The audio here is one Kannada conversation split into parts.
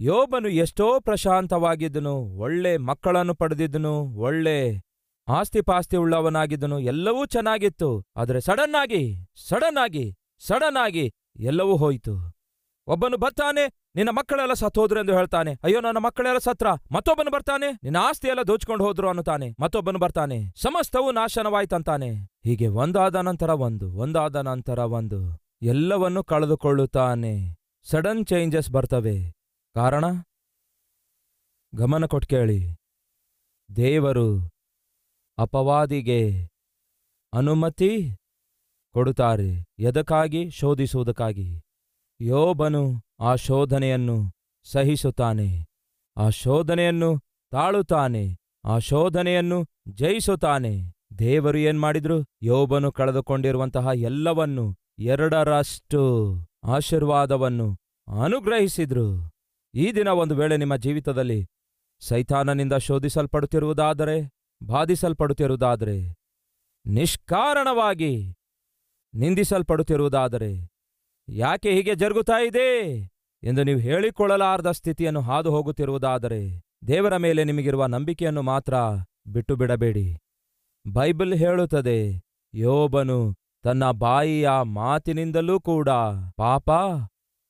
ಯೋಬನು ಎಷ್ಟೋ ಪ್ರಶಾಂತವಾಗಿದ್ದನು, ಒಳ್ಳೆ ಮಕ್ಕಳನ್ನು ಪಡೆದಿದ್ದನು, ಒಳ್ಳೆ ಆಸ್ತಿಪಾಸ್ತಿ ಉಳ್ಳವನಾಗಿದ್ದನು ಎಲ್ಲವೂ ಚೆನ್ನಾಗಿತ್ತು, ಆದರೆ ಸಡನ್ ಆಗಿ ಸಡನ್ ಆಗಿ ಸಡನ್ ಆಗಿ ಎಲ್ಲವೂ ಹೋಯಿತು. ಒಬ್ಬನು ಬರ್ತಾನೆ, ನಿನ್ನ ಮಕ್ಕಳೆಲ್ಲ ಸತ್ತೋದ್ರು ಎಂದು ಹೇಳ್ತಾನೆ, ಅಯ್ಯೋ, ನನ್ನ ಮಕ್ಕಳೆಲ್ಲ ಸತ್ರ, ಮತ್ತೊಬ್ಬನು ಬರ್ತಾನೆ, ನಿನ್ನ ಆಸ್ತಿ ಎಲ್ಲ ದೋಚ್ಕೊಂಡು ಹೋದ್ರು ಅನ್ನುತ್ತಾನೆ, ಮತ್ತೊಬ್ಬನು ಬರ್ತಾನೆ, ಸಮಸ್ತವು ನಾಶನವಾಯ್ತಂತಾನೆ ಹೀಗೆ ಒಂದಾದ ನಂತರ ಒಂದು, ಒಂದಾದ ನಂತರ ಒಂದು, ಎಲ್ಲವನ್ನು ಕಳೆದುಕೊಳ್ಳುತ್ತಾನೆ. ಸಡನ್ ಚೇಂಜಸ್ ಬರ್ತವೆ. ಕಾರಣ? ಗಮನ ಕೊಟ್ಟು ಕೇಳಿ. ದೇವರು ಅಪವಾದಿಗೆ ಅನುಮತಿ ಕೊಡುತ್ತಾರೆ. ಎದಕ್ಕಾಗಿ? ಶೋಧಿಸುವುದಕ್ಕಾಗಿ. ಯೋಬನು ಆ ಶೋಧನೆಯನ್ನು ಸಹಿಸುತ್ತಾನೆ. ಆ ಶೋಧನೆಯನ್ನು ತಾಳುತ್ತಾನೆ. ಆ ಶೋಧನೆಯನ್ನು ಜಯಿಸುತ್ತಾನೆ. ದೇವರು ಏನ್ ಮಾಡಿದ್ರು? ಯೋಬನು ಕಳೆದುಕೊಂಡಿರುವಂತಹ ಎಲ್ಲವನ್ನು, ಎರಡರಷ್ಟು ಆಶೀರ್ವಾದವನ್ನು ಅನುಗ್ರಹಿಸಿದ್ರು. ಈ ದಿನ ಒಂದು ವೇಳೆ ನಿಮ್ಮ ಜೀವಿತದಲ್ಲಿ ಸೈತಾನನಿಂದ ಶೋಧಿಸಲ್ಪಡುತ್ತಿರುವುದಾದರೆ, ಬಾಧಿಸಲ್ಪಡುತ್ತಿರುವುದಾದರೆ, ನಿಷ್ಕಾರಣವಾಗಿ ನಿಂದಿಸಲ್ಪಡುತ್ತಿರುವುದಾದರೆ ಯಾಕೆ ಹೀಗೆ ಜರುಗುತ್ತಾ ಇದೆ ಎಂದು ನೀವು ಹೇಳಿಕೊಳ್ಳಲಾರದ ಸ್ಥಿತಿಯನ್ನು ಹಾದು ಹೋಗುತ್ತಿರುವುದಾದರೆ ದೇವರ ಮೇಲೆ ನಿಮಗಿರುವ ನಂಬಿಕೆಯನ್ನು ಮಾತ್ರ ಬಿಟ್ಟು ಬಿಡಬೇಡಿ ಬೈಬಲ್ ಹೇಳುತ್ತದೆ, ಯೋಬನು ತನ್ನ ಬಾಯಿಯ ಮಾತಿನಿಂದಲೂ ಕೂಡ ಪಾಪ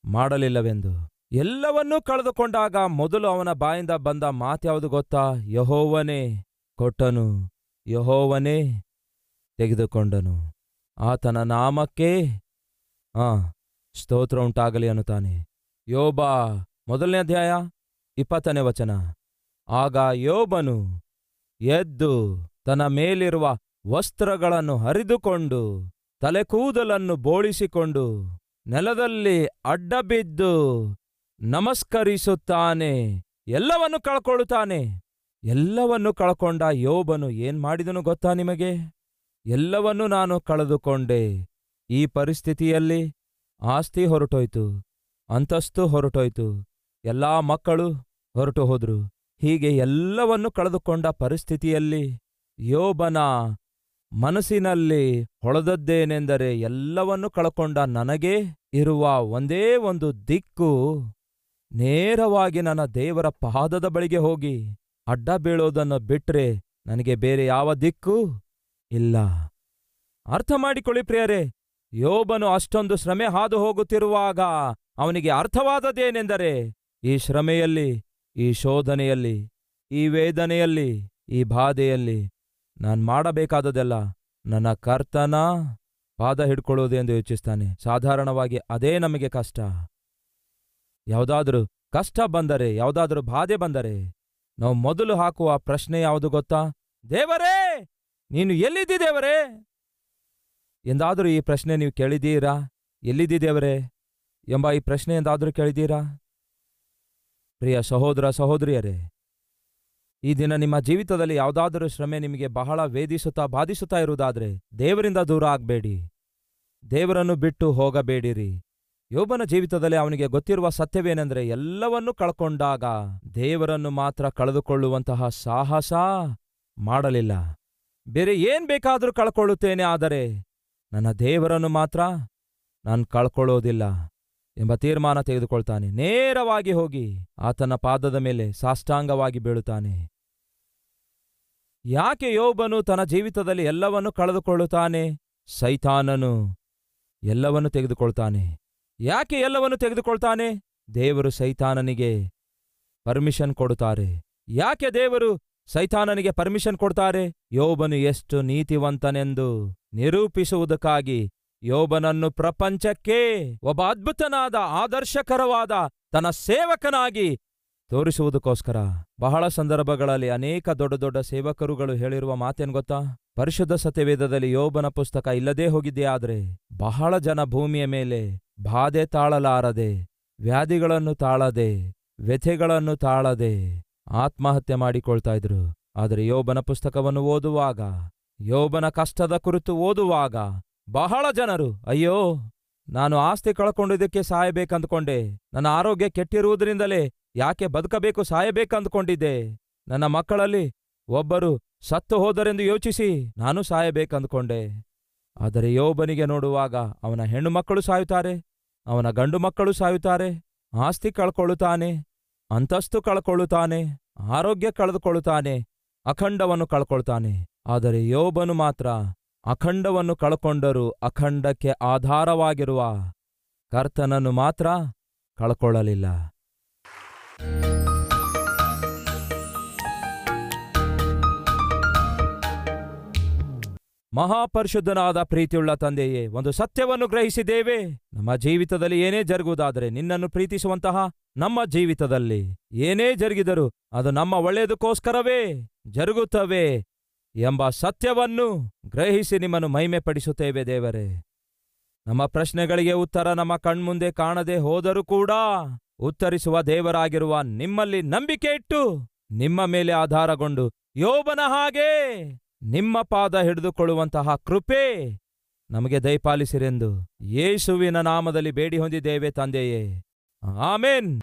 ಮಾಡಲಿಲ್ಲವೆಂದು. ಎಲ್ಲವನ್ನೂ ಕಳೆದುಕೊಂಡಾಗ ಮೊದಲು ಅವನ ಬಾಯಿಂದ ಬಂದ ಮಾತ್ಯಾವುದು ಗೊತ್ತಾ? ಯಹೋವನೇ ಕೊಟ್ಟನು. ಯಹೋವನೇ ತೆಗೆದುಕೊಂಡನು. ಆತನ ನಾಮಕ್ಕೆ, ಆ, ಸ್ತೋತ್ರ ಉಂಟಾಗಲಿ ಅನ್ನುತ್ತಾನೆ. ಯೋಬಾ, ಮೊದಲನೇ ಅಧ್ಯಾಯ, ಇಪ್ಪತ್ತನೇ ವಚನ. ಆಗ ಯೋಬನು ಎದ್ದು ತನ್ನ ಮೇಲಿರುವ ವಸ್ತ್ರಗಳನ್ನು ಹರಿದುಕೊಂಡು ತಲೆಕೂದಲನ್ನು ಬೋಳಿಸಿಕೊಂಡು ನೆಲದಲ್ಲಿ ಅಡ್ಡಬಿದ್ದು ನಮಸ್ಕರಿಸುತ್ತಾನೆ. ಎಲ್ಲವನ್ನು ಕಳ್ಕೊಳ್ಳುತ್ತಾನೆ. ಎಲ್ಲವನ್ನು ಕಳ್ಕೊಂಡ ಯೋಬನು ಏನ್ ಮಾಡಿದನು ಗೊತ್ತಾ ನಿಮಗೆ? ಎಲ್ಲವನ್ನೂ ನಾನು ಕಳೆದುಕೊಂಡೆ. ಈ ಪರಿಸ್ಥಿತಿಯಲ್ಲಿ ಆಸ್ತಿ ಹೊರಟೋಯ್ತು, ಅಂತಸ್ತು ಹೊರಟೋಯ್ತು, ಎಲ್ಲಾ ಮಕ್ಕಳು ಹೊರಟು ಹೋದ್ರು. ಹೀಗೆ ಎಲ್ಲವನ್ನು ಕಳೆದುಕೊಂಡ ಪರಿಸ್ಥಿತಿಯಲ್ಲಿ ಯೋಬನ ಮನಸ್ಸಿನಲ್ಲಿ ಹೊಳೆದದ್ದೇನೆಂದರೆ ಎಲ್ಲವನ್ನು ಕಳಕೊಂಡ ನನಗೆ ಇರುವ ಒಂದೇ ಒಂದು ದಿಕ್ಕು ನೇರವಾಗಿ ನನ್ನ ದೇವರ ಪಾದದ ಬಳಿಗೆ ಹೋಗಿ ಅಡ್ಡ ಬೀಳೋದನ್ನು ಬಿಟ್ರೆ ನನಗೆ ಬೇರೆ ಯಾವ ದಿಕ್ಕು ಇಲ್ಲ. ಅರ್ಥ ಮಾಡಿಕೊಳ್ಳಿ ಪ್ರಿಯರೇ, ಯೋಬನು ಅಷ್ಟೊಂದು ಶ್ರಮೆ ಹಾದು ಹೋಗುತ್ತಿರುವಾಗ ಅವನಿಗೆ ಅರ್ಥವಾದದೇನೆಂದರೆ ಈ ಶ್ರಮೆಯಲ್ಲಿ, ಈ ಶೋಧನೆಯಲ್ಲಿ, ಈ ವೇದನೆಯಲ್ಲಿ, ಈ ಬಾಧೆಯಲ್ಲಿ ನಾನು ಮಾಡಬೇಕಾದದೆಲ್ಲ ನನ್ನ ಕರ್ತನ ಪಾದ ಹಿಡ್ಕೊಳ್ಳೋದು ಎಂದು ಯೋಚಿಸ್ತಾನೆ. ಸಾಧಾರಣವಾಗಿ ಅದೇ ನಮಗೆ ಕಷ್ಟ. ಯಾವುದಾದ್ರೂ ಕಷ್ಟ ಬಂದರೆ, ಯಾವುದಾದ್ರೂ ಬಾಧೆ ಬಂದರೆ, ನಾವು ಮೊದಲು ಹಾಕುವ ಪ್ರಶ್ನೆ ಯಾವುದು ಗೊತ್ತಾ? ದೇವರೇ, ನೀನು ಎಲ್ಲಿದ್ದಿ ದೇವರೇ? ಎಂದಾದರೂ ಈ ಪ್ರಶ್ನೆ ನೀವು ಕೇಳಿದ್ದೀರಾ? ಎಲ್ಲಿದ್ದಿ ದೇವರೇ? ಎಂಬ ಈ ಪ್ರಶ್ನೆ ಎಂದಾದರೂ ಕೇಳಿದ್ದೀರಾ? ಪ್ರಿಯ ಸಹೋದರ, ಸಹೋದರಿಯರೇ, ಈ ದಿನ ನಿಮ್ಮ ಜೀವಿತದಲ್ಲಿ ಯಾವುದಾದರೂ ಶ್ರಮೆ ನಿಮಗೆ ಬಹಳ ವೇದಿಸುತ್ತಾ, ಬಾಧಿಸುತ್ತಾ ಇರುವುದಾದರೆ ದೇವರಿಂದ ದೂರ ಆಗಬೇಡಿ. ದೇವರನ್ನು ಬಿಟ್ಟು ಹೋಗಬೇಡಿರಿ. ಯೋಬನ ಜೀವಿತದಲ್ಲಿ ಅವನಿಗೆ ಗೊತ್ತಿರುವ ಸತ್ಯವೇನೆಂದರೆ ಎಲ್ಲವನ್ನೂ ಕಳ್ಕೊಂಡಾಗ ದೇವರನ್ನು ಮಾತ್ರ ಕಳೆದುಕೊಳ್ಳುವಂತಹ ಸಾಹಸ ಮಾಡಲಿಲ್ಲ. ಬೇರೆ ಏನ್ ಬೇಕಾದರೂ ಕಳ್ಕೊಳ್ಳುತ್ತೇನೆ, ಆದರೆ ನನ್ನ ದೇವರನ್ನು ಮಾತ್ರ ನಾನು ಕಳ್ಕೊಳ್ಳೋದಿಲ್ಲ ಎಂಬ ತೀರ್ಮಾನ ತೆಗೆದುಕೊಳ್ತಾನೆ. ನೇರವಾಗಿ ಹೋಗಿ ಆತನ ಪಾದದ ಮೇಲೆ ಸಾಷ್ಟಾಂಗವಾಗಿ ಬೀಳುತ್ತಾನೆ. ಯಾಕೆ ಯೋಬನು ತನ್ನ ಜೀವಿತದಲ್ಲಿ ಎಲ್ಲವನ್ನೂ ಕಳೆದುಕೊಳ್ಳುತ್ತಾನೆ? ಸೈತಾನನು ಎಲ್ಲವನ್ನೂ ತೆಗೆದುಕೊಳ್ತಾನೆ. ಯಾಕೆ ಎಲ್ಲವನ್ನು ತೆಗೆದುಕೊಳ್ತಾನೆ? ದೇವರು ಸೈತಾನನಿಗೆ ಪರ್ಮಿಷನ್ ಕೊಡುತ್ತಾರೆ. ಯಾಕೆ ದೇವರು ಸೈತಾನನಿಗೆ ಪರ್ಮಿಷನ್ ಕೊಡ್ತಾರೆ? ಯೋಬನು ಎಷ್ಟು ನೀತಿವಂತನೆಂದು ನಿರೂಪಿಸುವುದಕ್ಕಾಗಿ ಯೋಬನನ್ನು ಪ್ರಪಂಚಕ್ಕೆ ಒಬ್ಬ ಅದ್ಭುತನಾದ, ಆದರ್ಶಕರವಾದ ತನ್ನ ಸೇವಕನಾಗಿ ತೋರಿಸುವುದಕ್ಕೋಸ್ಕರ. ಬಹಳ ಸಂದರ್ಭಗಳಲ್ಲಿ ಅನೇಕ ದೊಡ್ಡ ದೊಡ್ಡ ಸೇವಕರುಗಳು ಹೇಳಿರುವ ಮಾತೇನ್ ಗೊತ್ತಾ? ಪರಿಶುದ್ಧ ಸತ್ಯವೇದದಲ್ಲಿ ಯೋಬನ ಪುಸ್ತಕ ಇಲ್ಲದೇ ಹೋಗಿದ್ದೇ ಆದ್ರೆ ಬಹಳ ಜನ ಭೂಮಿಯ ಮೇಲೆ ಬಾಧೆ ತಾಳಲಾರದೆ, ವ್ಯಾಧಿಗಳನ್ನು ತಾಳದೆ, ವ್ಯಥೆಗಳನ್ನು ತಾಳದೆ ಆತ್ಮಹತ್ಯೆ ಮಾಡಿಕೊಳ್ತಾ ಇದ್ರು. ಆದರೆ ಯೋಬನ ಪುಸ್ತಕವನ್ನು ಓದುವಾಗ, ಯೋಬನ ಕಷ್ಟದ ಕುರಿತು ಓದುವಾಗ ಬಹಳ ಜನರು, ಅಯ್ಯೋ, ನಾನು ಆಸ್ತಿ ಕಳ್ಕೊಂಡಿದ್ದಕ್ಕೆ ಸಾಯಬೇಕಂದ್ಕೊಂಡೆ. ನನ್ನ ಆರೋಗ್ಯ ಕೆಟ್ಟಿರುವುದರಿಂದಲೇ ಯಾಕೆ ಬದುಕಬೇಕು, ಸಾಯಬೇಕಂದ್ಕೊಂಡಿದ್ದೆ. ನನ್ನ ಮಕ್ಕಳಲ್ಲಿ ಒಬ್ಬರು ಸತ್ತು ಹೋದರೆಂದು ಯೋಚಿಸಿ ನಾನು ಸಾಯಬೇಕಂದ್ಕೊಂಡೆ. ಆದರೆ ಯೋಬನಿಗೆ ನೋಡುವಾಗ, ಅವನ ಹೆಣ್ಣು ಮಕ್ಕಳು ಸಾಯುತ್ತಾರೆ. ಅವನ ಗಂಡು ಮಕ್ಕಳು ಸಾಯುತ್ತಾರೆ, ಆಸ್ತಿ ಕಳ್ಕೊಳ್ಳುತ್ತಾನೆ, ಅಂತಸ್ತು ಕಳ್ಕೊಳ್ಳುತ್ತಾನೆ, ಆರೋಗ್ಯ ಕಳೆದುಕೊಳ್ಳುತ್ತಾನೆ, ಅಖಂಡವನ್ನು ಕಳ್ಕೊಳ್ತಾನೆ. ಆದರೆ ಯೋಬನು ಮಾತ್ರ ಅಖಂಡವನ್ನು ಕಳ್ಕೊಂಡರೂ ಅಖಂಡಕ್ಕೆ ಆಧಾರವಾಗಿರುವ ಕರ್ತನನ್ನು ಮಾತ್ರ ಕಳ್ಕೊಳ್ಳಲಿಲ್ಲ. ಮಹಾಪರಿಶುದ್ಧನಾದ ಪ್ರೀತಿಯುಳ್ಳ ತಂದೆಯೇ, ಒಂದು ಸತ್ಯವನ್ನು ಗ್ರಹಿಸಿದ್ದೇವೆ. ನಮ್ಮ ಜೀವಿತದಲ್ಲಿ ಏನೇ ಜರುಗುವುದಾದರೆ ನಿನ್ನನ್ನು ಪ್ರೀತಿಸುವಂತಹ ನಮ್ಮ ಜೀವಿತದಲ್ಲಿ ಏನೇ ಜರುಗಿದರೂ ಅದು ನಮ್ಮ ಒಳ್ಳೆಯದಕ್ಕೋಸ್ಕರವೇ ಜರುಗುತ್ತವೆ ಎಂಬ ಸತ್ಯವನ್ನು ಗ್ರಹಿಸಿ ನಿಮ್ಮನ್ನು ಮಹಿಮೆ ಪಡಿಸುತ್ತೇವೆ ದೇವರೇ. ನಮ್ಮ ಪ್ರಶ್ನೆಗಳಿಗೆ ಉತ್ತರ ನಮ್ಮ ಕಣ್ಮುಂದೆ ಕಾಣದೆ ಹೋದರೂ ಕೂಡ ಉತ್ತರಿಸುವ ದೇವರಾಗಿರುವ ನಿಮ್ಮಲ್ಲಿ ನಂಬಿಕೆ ಇಟ್ಟು ನಿಮ್ಮ ಮೇಲೆ ಆಧಾರಗೊಂಡು ಯೋಬನ ಹಾಗೆ ನಿಮ್ಮ ಪಾದ ಹಿಡಿದುಕೊಳ್ಳುವಂತಹ ಕೃಪೆ ನಮಗೆ ದಯಪಾಲಿಸಿರೆಂದು ಯೇಸುವಿನ ನಾಮದಲ್ಲಿ ಬೇಡಿ ಹೊಂದಿದ್ದೇವೆ ತಂದೆಯೇ. ಆಮೇನ್.